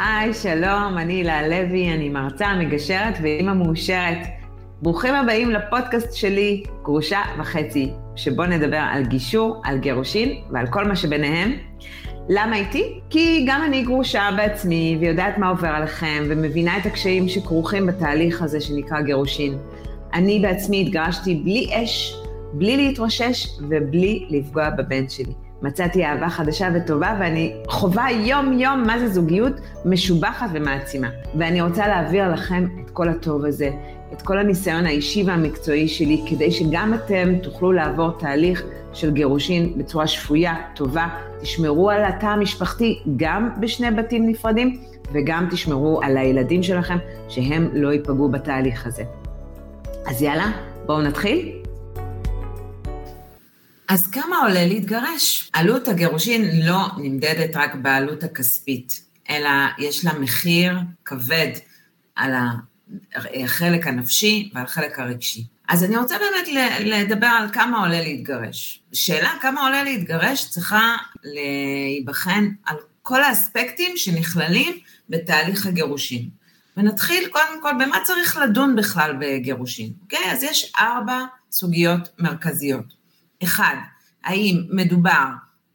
היי, שלום, אני הילה לוי, אני מרצה, מגשרת ואימא מאושרת. ברוכים הבאים לפודקאסט שלי, גרושה וחצי, שבו נדבר על גישור, על גירושין ועל כל מה שביניהם. למה איתי? כי גם אני גרושה בעצמי ויודעת מה עובר עליכם ומבינה את הקשיים שכרוכים בתהליך הזה שנקרא גירושין. אני בעצמי התגרשתי בלי אש, בלי להתרושש ובלי לפגוע בבן שלי. מצאתי אהבה חדשה וטובה, ואני חווה יום-יום מה זה זוגיות משובחת ומעצימה. ואני רוצה להעביר לכם את כל הטוב הזה, את כל הניסיון האישי והמקצועי שלי, כדי שגם אתם תוכלו לעבור תהליך של גירושין בצורה שפויה, טובה, תשמרו על התא המשפחתי גם בשני בתים נפרדים, וגם תשמרו על הילדים שלכם, שהם לא ייפגעו בתהליך הזה. אז יאללה, בואו נתחיל. אז כמה עולה להתגרש? עלות הגירושין לא נמדדת רק בעלות הכספית, אלא יש לה מחיר כבד על החלק הנפשי ועל החלק הרגשי. אז אני רוצה באמת לדבר על כמה עולה להתגרש. שאלה כמה עולה להתגרש צריכה להיבחן על כל האספקטים שנכללים בתהליך הגירושין. ונתחיל קודם כל במה צריך לדון בכלל בגירושין, אוקיי? אז יש ארבע סוגיות מרכזיות. אחד, האם מדובר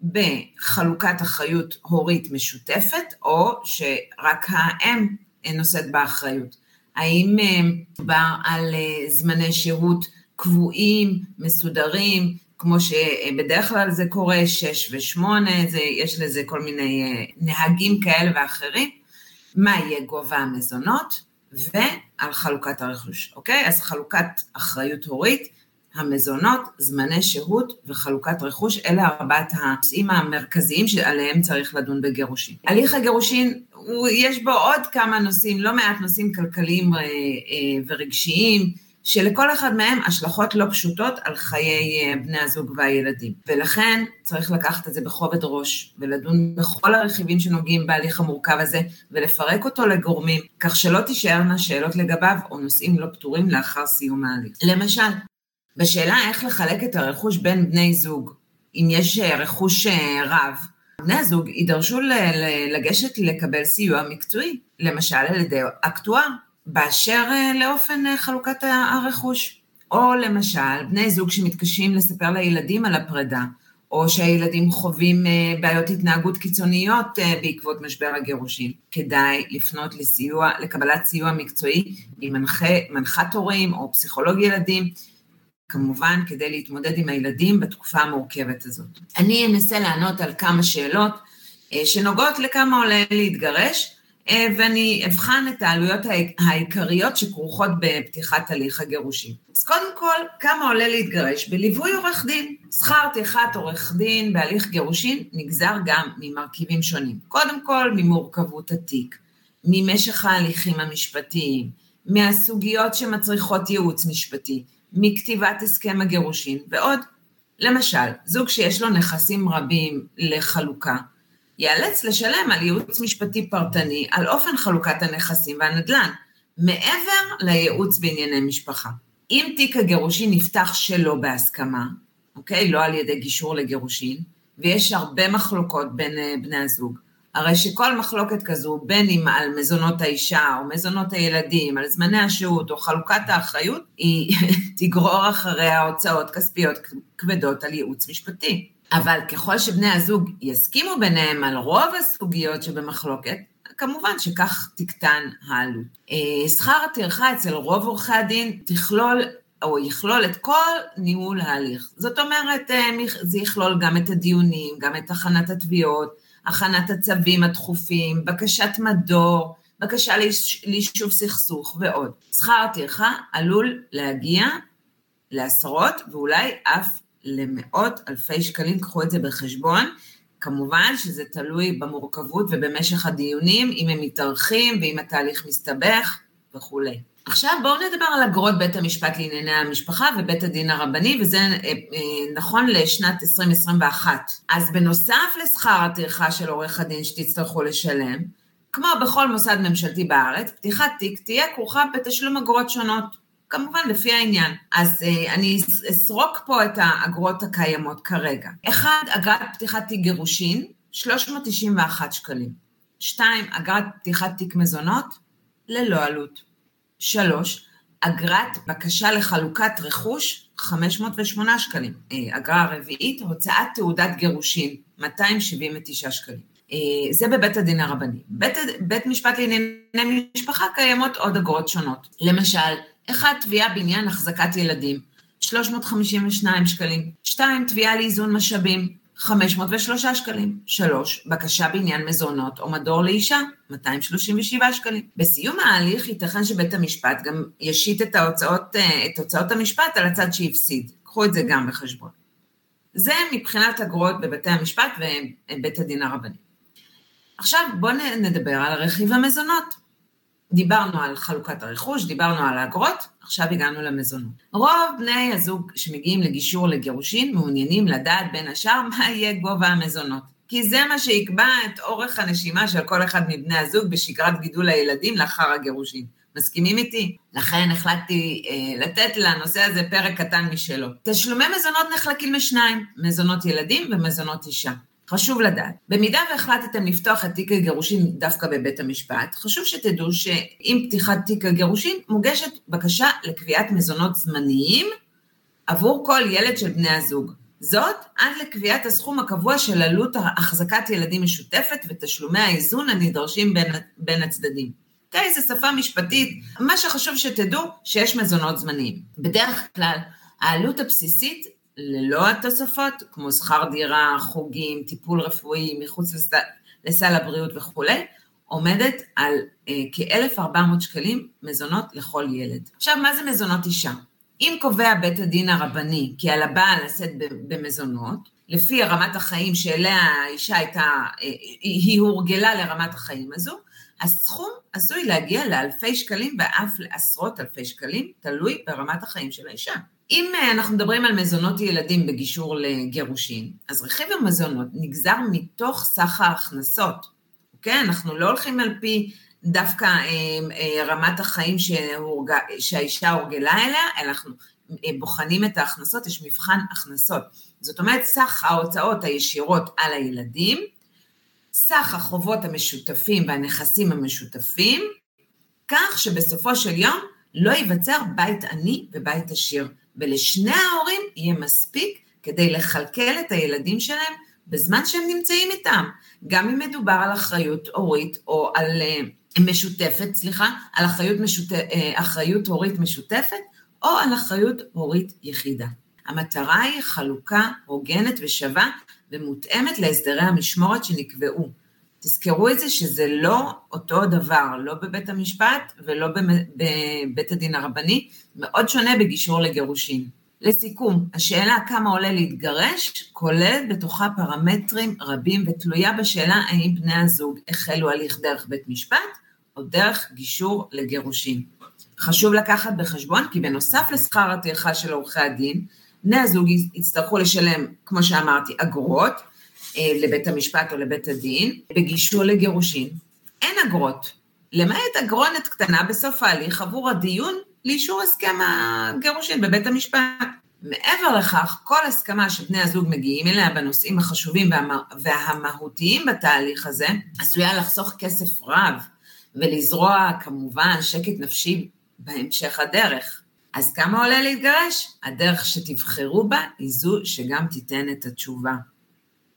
בחלוקת אחריות הורית משותפת, או שרק האם נושאת באחריות? האם אה, מדובר על אה, זמני שירות קבועים, מסודרים, כמו שבדרך כלל זה קורה, שש ושמונה, זה, יש לזה כל מיני אה, נהגים כאלה ואחרים, מה יהיה גובה המזונות, ועל חלוקת הרכוש, אוקיי? אז חלוקת אחריות הורית, המזונות, זמני שהות וחלוקת רכוש, אלה ארבעת הנושאים המרכזיים שעליהם צריך לדון בגירושין. הליך הגירושין, הוא, יש בו עוד כמה נושאים, לא מעט נושאים כלכליים אה, אה, ורגשיים, שלכל אחד מהם השלכות לא פשוטות על חיי אה, בני הזוג והילדים. ולכן צריך לקחת את זה בכובד ראש, ולדון בכל הרכיבים שנוגעים בהליך המורכב הזה, ולפרק אותו לגורמים, כך שלא תישארנה שאלות לגביו או נושאים לא פתורים לאחר סיום ההליך. למשל, בשאלה איך לחלק את הרכוש בין בני זוג, אם יש אה, רכוש אה, רב, בני הזוג יידרשו לגשת לקבל סיוע מקצועי, למשל על ידי אקטואר, באשר אה, לאופן חלוקת הרכוש. או למשל, בני זוג שמתקשים לספר לילדים על הפרידה, או שהילדים חווים בעיות התנהגות קיצוניות בעקבות משבר הגירושין. כדאי לפנות לסיוע, לקבלת סיוע מקצועי ממנחת הורים או פסיכולוג ילדים, כמובן כדי להתמודד עם הילדים בתקופה המורכבת הזאת. אני אנסה לענות על כמה שאלות אה, שנוגעות לכמה עולה להתגרש, אה, ואני אבחן את העלויות העיקריות שכרוכות בפתיחת הליך הגירושים. אז קודם כל, כמה עולה להתגרש? בליווי עורך דין. שכר טרחת עורך דין בהליך גירושין נגזר גם ממרכיבים שונים. קודם כל, ממורכבות התיק, ממשך ההליכים המשפטיים, מהסוגיות שמצריכות ייעוץ משפטי, מכתיבת הסכם הגירושין ועוד. למשל, זוג שיש לו נכסים רבים לחלוקה, ייאלץ לשלם על ייעוץ משפטי פרטני על אופן חלוקת הנכסים והנדל"ן, מעבר לייעוץ בענייני משפחה. אם תיק הגירושין נפתח שלא בהסכמה, אוקיי? לא על ידי גישור לגירושין, ויש הרבה מחלוקות בין אה, בני הזוג, הרי שכל מחלוקת כזו, בין אם על מזונות האישה או מזונות הילדים, על זמני השהות או חלוקת האחריות, היא תגרור אחריה הוצאות כספיות כבדות על ייעוץ משפטי. אבל ככל שבני הזוג יסכימו ביניהם על רוב הסוגיות שבמחלוקת, כמובן שכך תקטן העלות. אה, שכר הטרחה אצל רוב עורכי הדין תכלול או יכלול את כל ניהול ההליך. זאת אומרת, אה, זה יכלול גם את הדיונים, גם את הכנת התביעות, הכנת הצווים הדחופים, בקשת מדור, בקשה ליישוב סכסוך ועוד. שכר הטרחה עלול להגיע לעשרות ואולי אף למאות אלפי שקלים, קחו את זה בחשבון. כמובן שזה תלוי במורכבות ובמשך הדיונים, אם הם מתארחים ואם התהליך מסתבך וכולי. עכשיו בואו נדבר על אגרות בית המשפט לענייני המשפחה ובית הדין הרבני, וזה אה, אה, נכון לשנת 2021. אז בנוסף לשכר הטרחה של עורך הדין שתצטרכו לשלם, כמו בכל מוסד ממשלתי בארץ, פתיחת תיק תהיה כרוכה בתשלום אגרות שונות, כמובן לפי העניין. אז אה, אני אסרוק פה את האגרות הקיימות כרגע. אחד, אגרת פתיחת תיק גירושין, 391 שקלים. שתיים, אגרת פתיחת תיק מזונות, ללא עלות. שלוש, אגרת בקשה לחלוקת רכוש, 508 שקלים. אה, אגרה רביעית, הוצאת תעודת גירושין, 279 שקלים. אה, זה בבית הדין הרבני. בית, בית משפט לענייני משפחה קיימות עוד אגרות שונות. למשל, אחד, תביעה בעניין החזקת ילדים, 352 שקלים. שתיים, תביעה לאיזון משאבים, 503 שקלים. שלוש, בקשה בעניין מזונות או מדור לאישה, 237 שקלים. בסיום ההליך ייתכן שבית המשפט גם ישית את, ההוצאות, אה, את הוצאות המשפט על הצד שהפסיד. קחו את זה גם בחשבון. זה מבחינת אגרות בבתי המשפט ובית הדין הרבני. עכשיו בואו נדבר על רכיב המזונות. דיברנו על חלוקת הרכוש, דיברנו על האגרות, עכשיו הגענו למזונות. רוב בני הזוג שמגיעים לגישור לגירושין מעוניינים לדעת בין השאר מה יהיה גובה המזונות. כי זה מה שיקבע את אורך הנשימה של כל אחד מבני הזוג בשגרת גידול הילדים לאחר הגירושין. מסכימים איתי? לכן החלטתי אה, לתת לנושא הזה פרק קטן משלו. תשלומי מזונות נחלקים לשניים, מזונות ילדים ומזונות אישה. חשוב לדעת, במידה והחלטתם לפתוח את תיק הגירושין דווקא בבית המשפט, חשוב שתדעו שעם פתיחת תיק הגירושין מוגשת בקשה לקביעת מזונות זמניים עבור כל ילד של בני הזוג. זאת עד לקביעת הסכום הקבוע של עלות החזקת ילדים משותפת ותשלומי האיזון הנדרשים בין, בין הצדדים. אוקיי? זו שפה משפטית. מה שחשוב שתדעו, שיש מזונות זמניים. בדרך כלל, העלות הבסיסית ללא התוספות, כמו שכר דירה, חוגים, טיפול רפואי מחוץ לסל, לסל הבריאות וכולי, עומדת על אה, כ-1,400 שקלים מזונות לכל ילד. עכשיו, מה זה מזונות אישה? אם קובע בית הדין הרבני כי על הבעל לשאת במזונות, לפי רמת החיים שאליה האישה הייתה, אה, היא הורגלה לרמת החיים הזו, הסכום עשוי להגיע לאלפי שקלים ואף לעשרות אלפי שקלים, תלוי ברמת החיים של האישה. אם אה, אנחנו מדברים על מזונות ילדים בגישור לגירושין, אז רכיב המזונות נגזר מתוך סך ההכנסות, אוקיי? אנחנו לא הולכים על פי דווקא אה, אה, רמת החיים שהורג... שהאישה הורגלה אליה, אלא אנחנו אה, בוחנים את ההכנסות, יש מבחן הכנסות. זאת אומרת, סך ההוצאות הישירות על הילדים, סך החובות המשותפים והנכסים המשותפים, כך שבסופו של יום לא ייווצר בית עני ובית עשיר. ולשני ההורים יהיה מספיק כדי לכלכל את הילדים שלהם בזמן שהם נמצאים איתם, גם אם מדובר על אחריות הורית או על uh, משותפת, סליחה, על אחריות, משות... uh, אחריות הורית משותפת או על אחריות הורית יחידה. המטרה היא חלוקה הוגנת ושווה ומותאמת להסדרי המשמורת שנקבעו. תזכרו את זה שזה לא אותו דבר, לא בבית המשפט ולא בבית הדין הרבני, מאוד שונה בגישור לגירושין. לסיכום, השאלה כמה עולה להתגרש כוללת בתוכה פרמטרים רבים ותלויה בשאלה האם בני הזוג החלו הליך דרך בית משפט או דרך גישור לגירושין. חשוב לקחת בחשבון כי בנוסף לשכר הטרחה של עורכי הדין, בני הזוג יצטרכו לשלם, כמו שאמרתי, אגרות, לבית המשפט או לבית הדין, בגישור לגירושין. אין אגרות, למעט אגרונת קטנה בסוף ההליך עבור הדיון לאישור הסכם הגירושין בבית המשפט. מעבר לכך, כל הסכמה שבני הזוג מגיעים אליה בנושאים החשובים והמה, והמהותיים בתהליך הזה, עשויה לחסוך כסף רב ולזרוע כמובן שקט נפשי בהמשך הדרך. אז כמה עולה להתגרש? הדרך שתבחרו בה היא זו שגם תיתן את התשובה.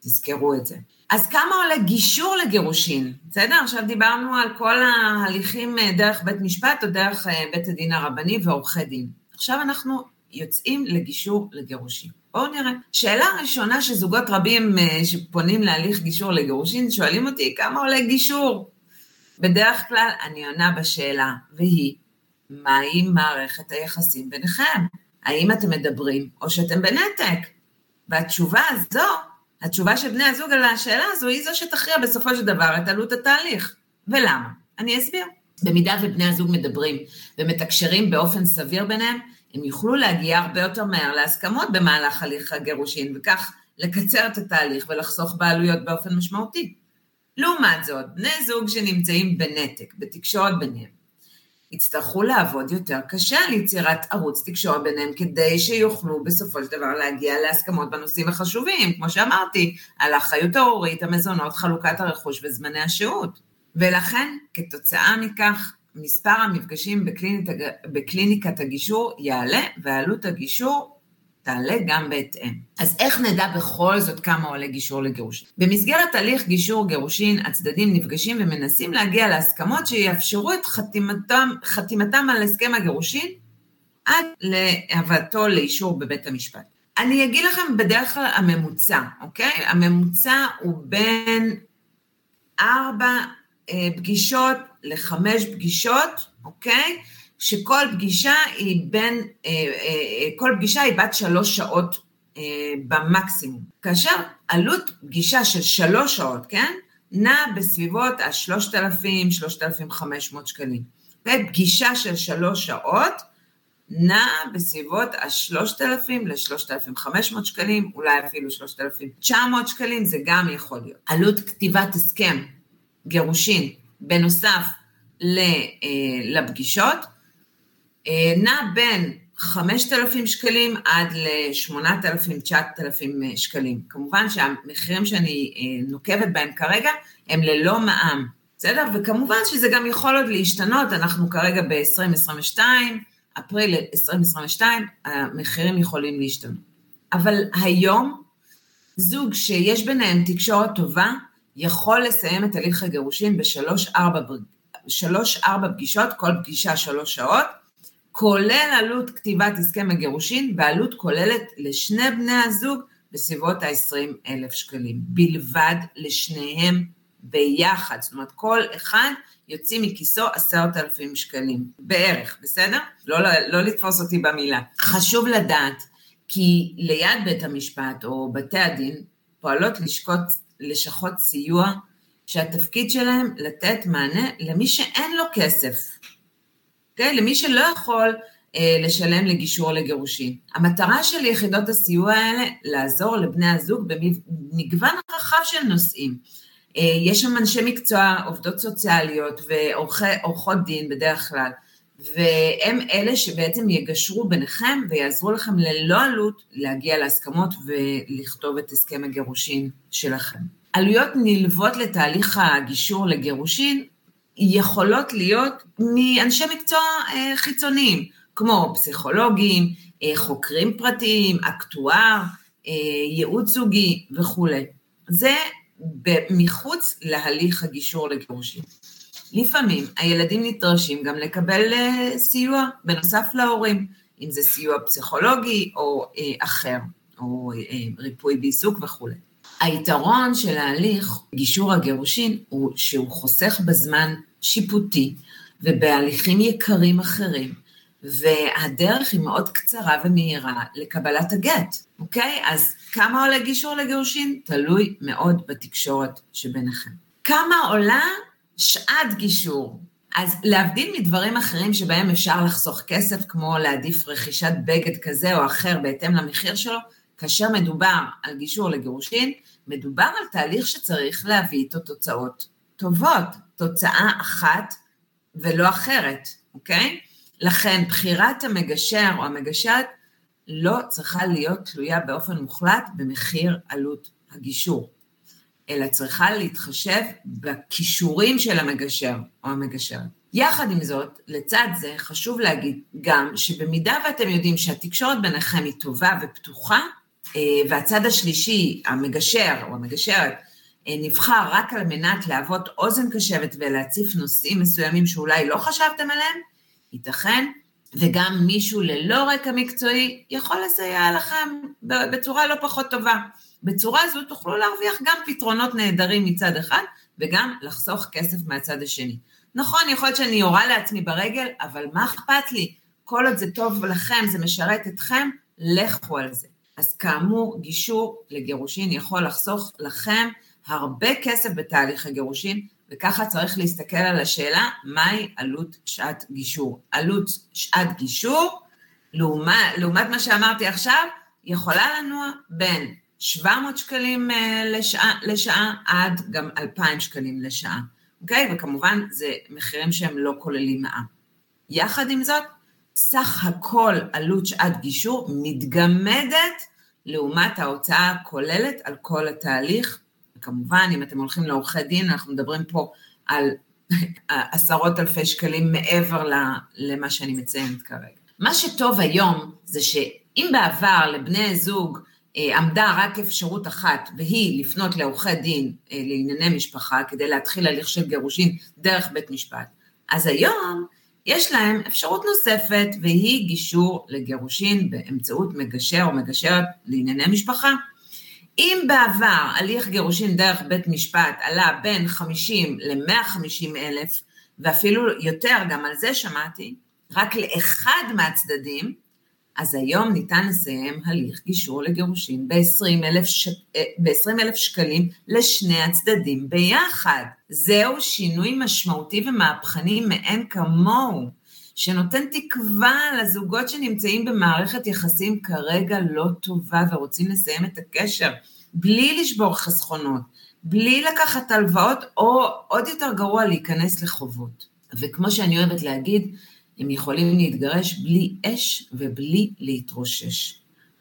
תזכרו את זה. אז כמה עולה גישור לגירושין? בסדר? עכשיו דיברנו על כל ההליכים אה, דרך בית משפט או דרך אה, בית הדין הרבני ועורכי דין. עכשיו אנחנו יוצאים לגישור לגירושין. בואו נראה. שאלה ראשונה שזוגות רבים אה, שפונים להליך גישור לגירושין שואלים אותי, כמה עולה גישור? בדרך כלל אני עונה בשאלה, והיא, מהי מערכת היחסים ביניכם? האם אתם מדברים או שאתם בנתק? והתשובה הזו התשובה של בני הזוג על השאלה הזו היא זו שתכריע בסופו של דבר את עלות התהליך. ולמה? אני אסביר. במידה ובני הזוג מדברים ומתקשרים באופן סביר ביניהם, הם יוכלו להגיע הרבה יותר מהר להסכמות במהלך הליך הגירושין, וכך לקצר את התהליך ולחסוך בעלויות באופן משמעותי. לעומת זאת, בני זוג שנמצאים בנתק, בתקשורת ביניהם, יצטרכו לעבוד יותר קשה על יצירת ערוץ תקשורת ביניהם, כדי שיוכלו בסופו של דבר להגיע להסכמות בנושאים החשובים, כמו שאמרתי, על האחריות ההורית, המזונות, חלוקת הרכוש וזמני השהות. ולכן, כתוצאה מכך, מספר המפגשים בקליניקת, הגישור יעלה, ועלות הגישור תעלה גם בהתאם. אז איך נדע בכל זאת כמה עולה גישור לגירושין? במסגרת הליך גישור גירושין, הצדדים נפגשים ומנסים להגיע להסכמות שיאפשרו את חתימתם, חתימתם על הסכם הגירושין עד להבאתו לאישור בבית המשפט. אני אגיד לכם בדרך כלל הממוצע, אוקיי? הממוצע הוא בין ארבע אה, פגישות לחמש פגישות, אוקיי? שכל פגישה היא בין, אה, אה, כל פגישה היא בת שלוש שעות אה, במקסימום. כאשר עלות פגישה של שלוש שעות, כן? נע בסביבות ה-3,000-3,500 שקלים. פגישה של שלוש שעות נע בסביבות ה-3,000 ל-3,500 שקלים, אולי אפילו 3,900 שקלים, זה גם יכול להיות. עלות כתיבת הסכם, גירושין, בנוסף לפגישות, אה, נע בין 5,000 שקלים עד ל-8,000-9,000 שקלים. כמובן שהמחירים שאני אה, נוקבת בהם כרגע הם ללא מע"מ, בסדר? וכמובן שזה גם יכול עוד להשתנות, אנחנו כרגע ב-2022, אפריל 2022, המחירים יכולים להשתנות. אבל היום, זוג שיש ביניהם תקשורת טובה, יכול לסיים את הליך הגירושין בשלוש-ארבע פגישות, כל פגישה שלוש שעות, כולל עלות כתיבת הסכם הגירושין ועלות כוללת לשני בני הזוג בסביבות ה-20 אלף שקלים, בלבד לשניהם ביחד. זאת אומרת, כל אחד יוציא מכיסו עשרת אלפים שקלים, בערך, בסדר? לא, לא, לא לתפוס אותי במילה. חשוב לדעת כי ליד בית המשפט או בתי הדין פועלות לשקות, לשכות סיוע שהתפקיד שלהם לתת מענה למי שאין לו כסף. כן? למי שלא יכול אה, לשלם לגישור לגירושין. המטרה של יחידות הסיוע האלה, לעזור לבני הזוג במגוון רחב של נושאים. אה, יש שם אנשי מקצוע, עובדות סוציאליות ועורכות דין בדרך כלל, והם אלה שבעצם יגשרו ביניכם ויעזרו לכם ללא עלות להגיע להסכמות ולכתוב את הסכם הגירושין שלכם. עלויות נלוות לתהליך הגישור לגירושין יכולות להיות מאנשי מקצוע אה, חיצוניים, כמו פסיכולוגים, אה, חוקרים פרטיים, אקטואר, אה, ייעוץ זוגי וכולי. זה מחוץ להליך הגישור לגירושים. לפעמים הילדים נדרשים גם לקבל סיוע בנוסף להורים, אם זה סיוע פסיכולוגי או אחר, או ריפוי בעיסוק וכולי. היתרון של ההליך גישור הגירושין הוא שהוא חוסך בזמן שיפוטי ובהליכים יקרים אחרים, והדרך היא מאוד קצרה ומהירה לקבלת הגט, אוקיי? אז כמה עולה גישור לגירושין? תלוי מאוד בתקשורת שביניכם. כמה עולה שעת גישור? אז להבדיל מדברים אחרים שבהם אפשר לחסוך כסף, כמו להעדיף רכישת בגד כזה או אחר בהתאם למחיר שלו, כאשר מדובר על גישור לגירושין, מדובר על תהליך שצריך להביא איתו תוצאות טובות, תוצאה אחת ולא אחרת, אוקיי? לכן בחירת המגשר או המגשרת לא צריכה להיות תלויה באופן מוחלט במחיר עלות הגישור, אלא צריכה להתחשב בכישורים של המגשר או המגשרת. יחד עם זאת, לצד זה חשוב להגיד גם שבמידה ואתם יודעים שהתקשורת ביניכם היא טובה ופתוחה, והצד השלישי, המגשר או המגשרת, אה, נבחר רק על מנת להוות אוזן קשבת ולהציף נושאים מסוימים שאולי לא חשבתם עליהם, ייתכן וגם מישהו ללא רקע מקצועי יכול לסייע לכם בצורה לא פחות טובה. בצורה זו תוכלו להרוויח גם פתרונות נהדרים מצד אחד, וגם לחסוך כסף מהצד השני. נכון, יכול להיות שאני יורה לעצמי ברגל, אבל מה אכפת לי? כל עוד זה טוב לכם, זה משרת אתכם, לכו על זה. אז כאמור, גישור לגירושין יכול לחסוך לכם הרבה כסף בתהליך הגירושין, וככה צריך להסתכל על השאלה, מהי עלות שעת גישור. עלות שעת גישור, לעומת, לעומת מה שאמרתי עכשיו, יכולה לנוע בין 700 שקלים אה, לשעה, לשעה עד גם 2,000 שקלים לשעה, אוקיי? וכמובן, זה מחירים שהם לא כוללים מע"מ. יחד עם זאת, סך הכל עלות שעת גישור מתגמדת לעומת ההוצאה הכוללת על כל התהליך. וכמובן, אם אתם הולכים לעורכי דין, אנחנו מדברים פה על עשרות אלפי שקלים מעבר למה שאני מציינת כרגע. מה שטוב היום זה שאם בעבר לבני זוג אה, עמדה רק אפשרות אחת, והיא לפנות לעורכי דין אה, לענייני משפחה כדי להתחיל הליך של גירושין דרך בית משפט, אז היום יש להם אפשרות נוספת, והיא גישור לגירושין באמצעות מגשר או מגשרת לענייני משפחה. אם בעבר הליך גירושין דרך בית משפט עלה בין 50 ל-150 אלף, ואפילו יותר, גם על זה שמעתי, רק לאחד מהצדדים, אז היום ניתן לסיים הליך גישור לגירושין ב-20 אלף, ש... ב-20 אלף שקלים לשני הצדדים ביחד. זהו שינוי משמעותי ומהפכני מאין כמוהו, שנותן תקווה לזוגות שנמצאים במערכת יחסים כרגע לא טובה ורוצים לסיים את הקשר, בלי לשבור חסכונות, בלי לקחת הלוואות, או עוד יותר גרוע, להיכנס לחובות. וכמו שאני אוהבת להגיד, הם יכולים להתגרש בלי אש ובלי להתרושש.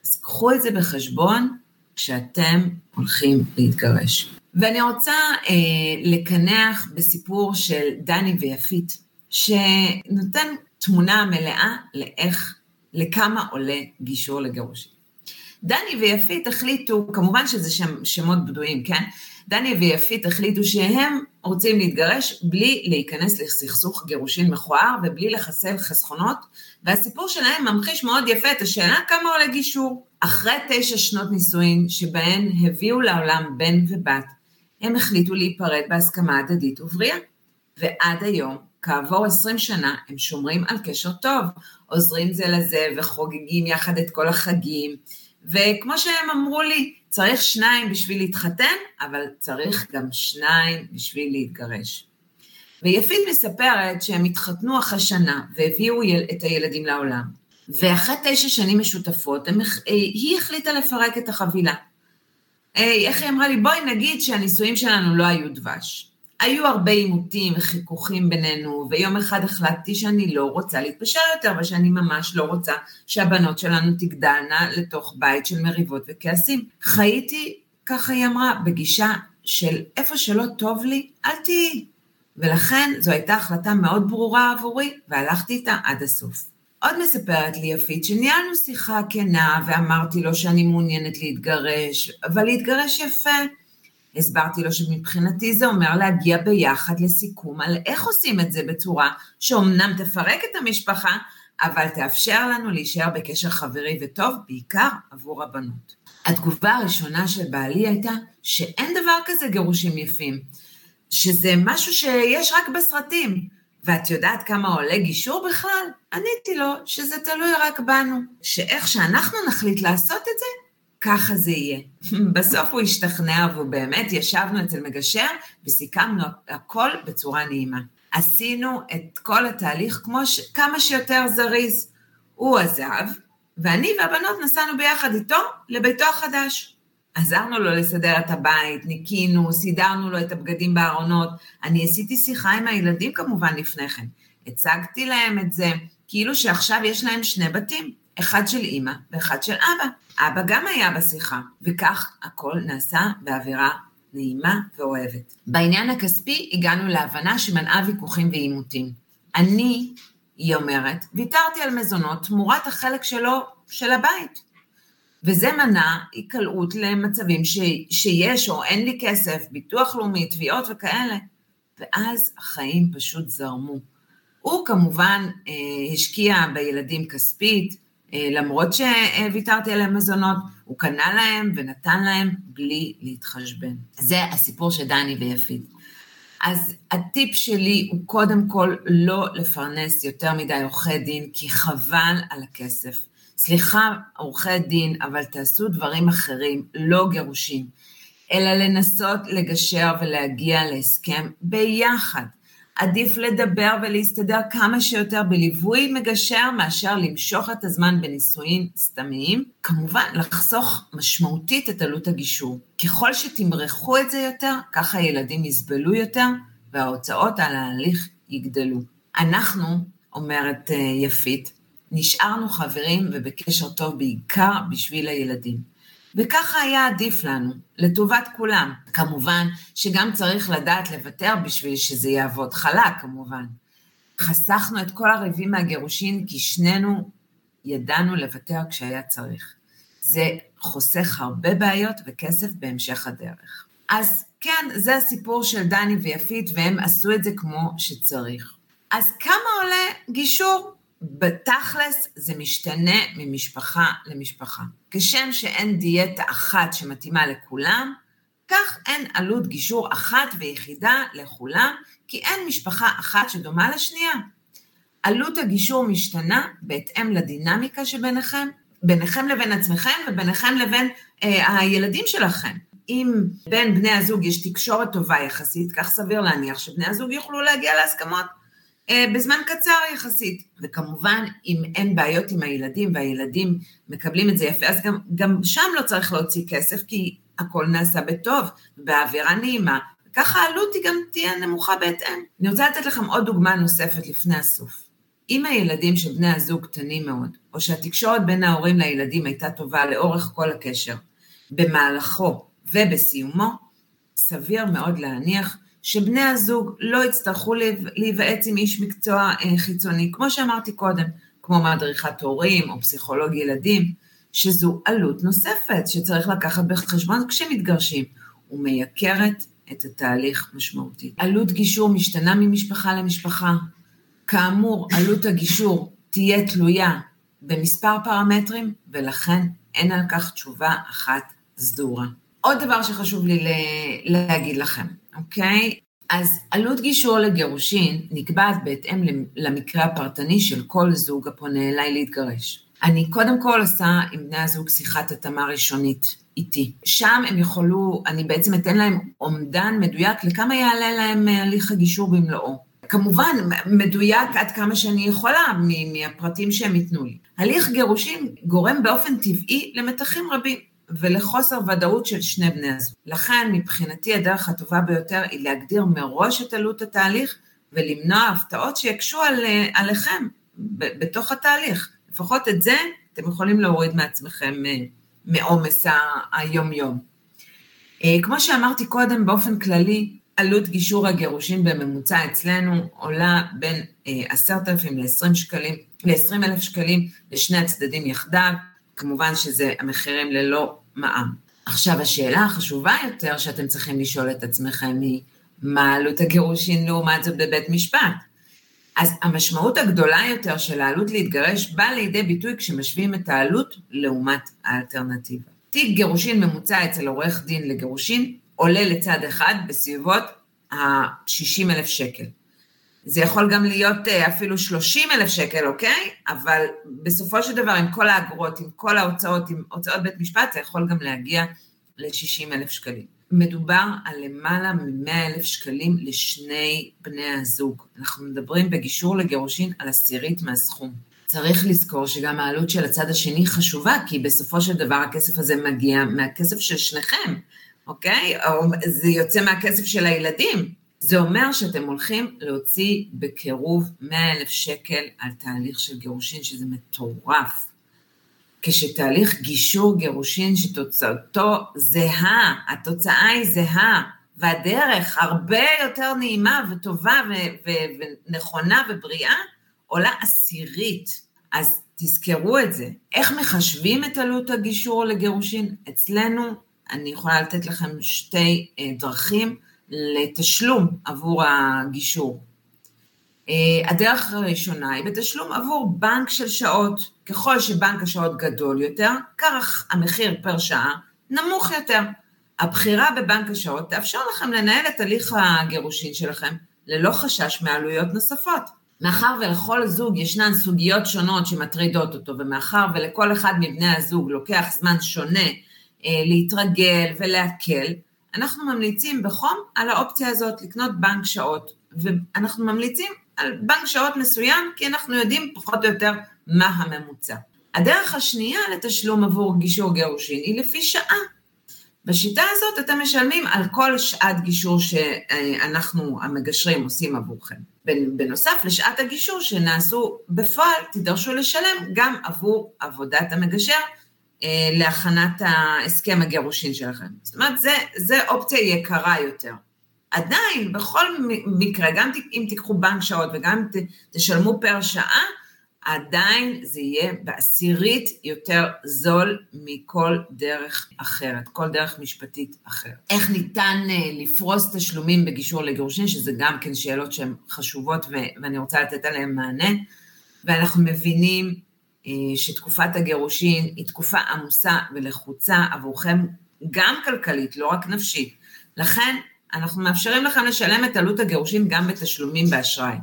אז קחו את זה בחשבון כשאתם הולכים להתגרש. ואני רוצה אה, לקנח בסיפור של דני ויפית, שנותן תמונה מלאה לאיך, לכמה עולה גישור לגירושים. דני ויפית החליטו, כמובן שזה שם, שמות בדויים, כן? דני ויפית החליטו שהם רוצים להתגרש בלי להיכנס לסכסוך גירושין מכוער ובלי לחסל חסכונות, והסיפור שלהם ממחיש מאוד יפה את השאלה כמה עולה גישור. אחרי תשע שנות נישואין שבהן הביאו לעולם בן ובת, הם החליטו להיפרד בהסכמה הדדית ובריאה. ועד היום, כעבור עשרים שנה, הם שומרים על קשר טוב, עוזרים זה לזה וחוגגים יחד את כל החגים. וכמו שהם אמרו לי, צריך שניים בשביל להתחתן, אבל צריך גם שניים בשביל להתגרש. ויפית מספרת שהם התחתנו אחרי שנה והביאו את הילדים לעולם. ואחרי תשע שנים משותפות, הם, היא החליטה לפרק את החבילה. איך היא אמרה לי? בואי נגיד שהנישואים שלנו לא היו דבש. היו הרבה עימותים וחיכוכים בינינו, ויום אחד החלטתי שאני לא רוצה להתפשר יותר, ושאני ממש לא רוצה שהבנות שלנו תגדלנה לתוך בית של מריבות וכעסים. חייתי, ככה היא אמרה, בגישה של איפה שלא טוב לי, אל תהיי. ולכן זו הייתה החלטה מאוד ברורה עבורי, והלכתי איתה עד הסוף. עוד מספרת לי יפית שניהלנו שיחה כנה ואמרתי לו שאני מעוניינת להתגרש, אבל להתגרש יפה. הסברתי לו שמבחינתי זה אומר להגיע ביחד לסיכום על איך עושים את זה בצורה שאומנם תפרק את המשפחה, אבל תאפשר לנו להישאר בקשר חברי וטוב, בעיקר עבור הבנות. התגובה הראשונה של בעלי הייתה שאין דבר כזה גירושים יפים, שזה משהו שיש רק בסרטים. ואת יודעת כמה עולה גישור בכלל? עניתי לו שזה תלוי רק בנו, שאיך שאנחנו נחליט לעשות את זה, ככה זה יהיה. בסוף הוא השתכנע ובאמת ישבנו אצל מגשר וסיכמנו הכל בצורה נעימה. עשינו את כל התהליך כמו ש... כמה שיותר זריז. הוא עזב, ואני והבנות נסענו ביחד איתו לביתו החדש. עזרנו לו לסדר את הבית, ניקינו, סידרנו לו את הבגדים בארונות. אני עשיתי שיחה עם הילדים כמובן לפני כן. הצגתי להם את זה, כאילו שעכשיו יש להם שני בתים. אחד של אימא ואחד של אבא. אבא גם היה בשיחה, וכך הכל נעשה באווירה נעימה ואוהבת. בעניין הכספי הגענו להבנה שמנעה ויכוחים ועימותים. אני, היא אומרת, ויתרתי על מזונות תמורת החלק שלו, של הבית. וזה מנע היקלעות למצבים ש... שיש או אין לי כסף, ביטוח לאומי, תביעות וכאלה. ואז החיים פשוט זרמו. הוא כמובן אה, השקיע בילדים כספית, למרות שוויתרתי עליהם מזונות, הוא קנה להם ונתן להם בלי להתחשבן. זה הסיפור של דני ויפית. אז הטיפ שלי הוא קודם כל לא לפרנס יותר מדי עורכי דין, כי חבל על הכסף. סליחה, עורכי דין, אבל תעשו דברים אחרים, לא גירושים, אלא לנסות לגשר ולהגיע להסכם ביחד. עדיף לדבר ולהסתדר כמה שיותר בליווי מגשר מאשר למשוך את הזמן בנישואים סתמיים. כמובן, לחסוך משמעותית את עלות הגישור. ככל שתמרחו את זה יותר, ככה הילדים יסבלו יותר וההוצאות על ההליך יגדלו. אנחנו, אומרת אה, יפית, נשארנו חברים ובקשר טוב בעיקר בשביל הילדים. וככה היה עדיף לנו, לטובת כולם. כמובן שגם צריך לדעת לוותר בשביל שזה יעבוד חלק, כמובן. חסכנו את כל הריבים מהגירושין כי שנינו ידענו לוותר כשהיה צריך. זה חוסך הרבה בעיות וכסף בהמשך הדרך. אז כן, זה הסיפור של דני ויפית, והם עשו את זה כמו שצריך. אז כמה עולה גישור? בתכלס זה משתנה ממשפחה למשפחה. כשם שאין דיאטה אחת שמתאימה לכולם, כך אין עלות גישור אחת ויחידה לכולם, כי אין משפחה אחת שדומה לשנייה. עלות הגישור משתנה בהתאם לדינמיקה שביניכם, ביניכם לבין עצמכם וביניכם לבין אה, הילדים שלכם. אם בין בני הזוג יש תקשורת טובה יחסית, כך סביר להניח שבני הזוג יוכלו להגיע להסכמות בזמן קצר יחסית. וכמובן, אם אין בעיות עם הילדים והילדים מקבלים את זה יפה, אז גם, גם שם לא צריך להוציא כסף, כי הכל נעשה בטוב, באווירה נעימה, ככה העלות היא גם תהיה נמוכה בהתאם. אני רוצה לתת לכם עוד דוגמה נוספת לפני הסוף. אם הילדים של בני הזוג קטנים מאוד, או שהתקשורת בין ההורים לילדים הייתה טובה לאורך כל הקשר, במהלכו ובסיומו, סביר מאוד להניח שבני הזוג לא יצטרכו להיוועץ עם איש מקצוע אה, חיצוני, כמו שאמרתי קודם, כמו מדריכת הורים או פסיכולוג ילדים, שזו עלות נוספת שצריך לקחת בחשבון כשמתגרשים, ומייקרת את התהליך משמעותית. עלות גישור משתנה ממשפחה למשפחה. כאמור, עלות הגישור תהיה תלויה במספר פרמטרים, ולכן אין על כך תשובה אחת סדורה. עוד דבר שחשוב לי להגיד לכם, אוקיי? אז עלות גישור לגירושין נקבעת בהתאם למקרה הפרטני של כל זוג הפונה אליי להתגרש. אני קודם כל עושה עם בני הזוג שיחת התאמה ראשונית איתי. שם הם יכולו, אני בעצם אתן להם אומדן מדויק לכמה יעלה להם הליך הגישור במלואו. כמובן, מדויק עד כמה שאני יכולה מהפרטים שהם ייתנו לי. הליך גירושין גורם באופן טבעי למתחים רבים. ולחוסר ודאות של שני בני הזוג. לכן מבחינתי הדרך הטובה ביותר היא להגדיר מראש את עלות התהליך ולמנוע הפתעות שיקשו על, עליכם בתוך התהליך. לפחות את זה אתם יכולים להוריד מעצמכם אה, מעומס היום-יום. אה, כמו שאמרתי קודם, באופן כללי, עלות גישור הגירושין בממוצע אצלנו עולה בין אה, עשרת אלפים ל-20 שקלים, ל-20 אלף שקלים לשני הצדדים יחדיו. כמובן שזה המחירים ללא מע"מ. עכשיו, השאלה החשובה יותר שאתם צריכים לשאול את עצמכם היא, מה עלות הגירושין לעומת זאת בבית משפט? אז המשמעות הגדולה יותר של העלות להתגרש באה לידי ביטוי כשמשווים את העלות לעומת האלטרנטיבה. תיק גירושין ממוצע אצל עורך דין לגירושין עולה לצד אחד בסביבות ה-60 אלף שקל. זה יכול גם להיות אה, אפילו 30 אלף שקל, אוקיי? אבל בסופו של דבר, עם כל האגרות, עם כל ההוצאות, עם הוצאות בית משפט, זה יכול גם להגיע ל-60 אלף שקלים. מדובר על למעלה מ-100 אלף שקלים לשני בני הזוג. אנחנו מדברים בגישור לגירושין על עשירית מהסכום. צריך לזכור שגם העלות של הצד השני חשובה, כי בסופו של דבר הכסף הזה מגיע מהכסף של שניכם, אוקיי? או זה יוצא מהכסף של הילדים. זה אומר שאתם הולכים להוציא בקירוב 100 אלף שקל על תהליך של גירושין, שזה מטורף. כשתהליך גישור גירושין שתוצאתו זהה, התוצאה היא זהה, והדרך הרבה יותר נעימה וטובה ו- ו- ונכונה ובריאה, עולה עשירית. אז תזכרו את זה. איך מחשבים את עלות הגישור לגירושין? אצלנו, אני יכולה לתת לכם שתי אה, דרכים. לתשלום עבור הגישור. אה, הדרך הראשונה היא בתשלום עבור בנק של שעות. ככל שבנק השעות גדול יותר, כך המחיר פר שעה נמוך יותר. הבחירה בבנק השעות תאפשר לכם לנהל את הליך הגירושין שלכם ללא חשש מעלויות נוספות. מאחר ולכל זוג ישנן סוגיות שונות שמטרידות אותו, ומאחר ולכל אחד מבני הזוג לוקח זמן שונה אה, להתרגל ולהקל, אנחנו ממליצים בחום על האופציה הזאת לקנות בנק שעות, ואנחנו ממליצים על בנק שעות מסוים, כי אנחנו יודעים פחות או יותר מה הממוצע. הדרך השנייה לתשלום עבור גישור גירושין היא לפי שעה. בשיטה הזאת אתם משלמים על כל שעת גישור שאנחנו המגשרים עושים עבורכם. בנוסף לשעת הגישור שנעשו בפועל, תידרשו לשלם גם עבור עבודת המגשר להכנת ההסכם הגירושין שלכם. זאת אומרת, זה, זה אופציה יקרה יותר. עדיין, בכל מקרה, גם אם תיקחו בנק שעות וגם אם תשלמו פר שעה, עדיין זה יהיה בעשירית יותר זול מכל דרך אחרת, כל דרך משפטית אחרת. איך ניתן אה, לפרוס תשלומים בגישור לגירושין, שזה גם כן שאלות שהן חשובות ואני רוצה לתת עליהן מענה, ואנחנו מבינים אה, שתקופת הגירושין היא תקופה עמוסה ולחוצה עבורכם, גם כלכלית, לא רק נפשית. לכן, אנחנו מאפשרים לכם לשלם את עלות הגירושין גם בתשלומים באשראי.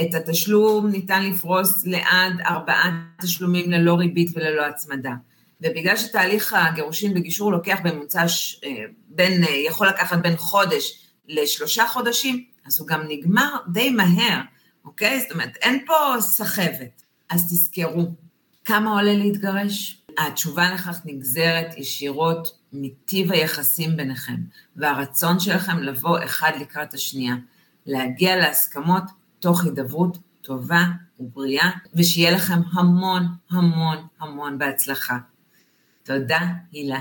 את התשלום ניתן לפרוס לעד ארבעה תשלומים ללא ריבית וללא הצמדה. ובגלל שתהליך הגירושין בגישור לוקח בממוצע, אה, אה, יכול לקחת בין חודש לשלושה חודשים, אז הוא גם נגמר די מהר, אוקיי? זאת אומרת, אין פה סחבת. אז תזכרו, כמה עולה להתגרש? התשובה לכך נגזרת ישירות מטיב היחסים ביניכם, והרצון שלכם לבוא אחד לקראת השנייה, להגיע להסכמות תוך הידברות טובה ובריאה, ושיהיה לכם המון המון המון בהצלחה. תודה, הילה.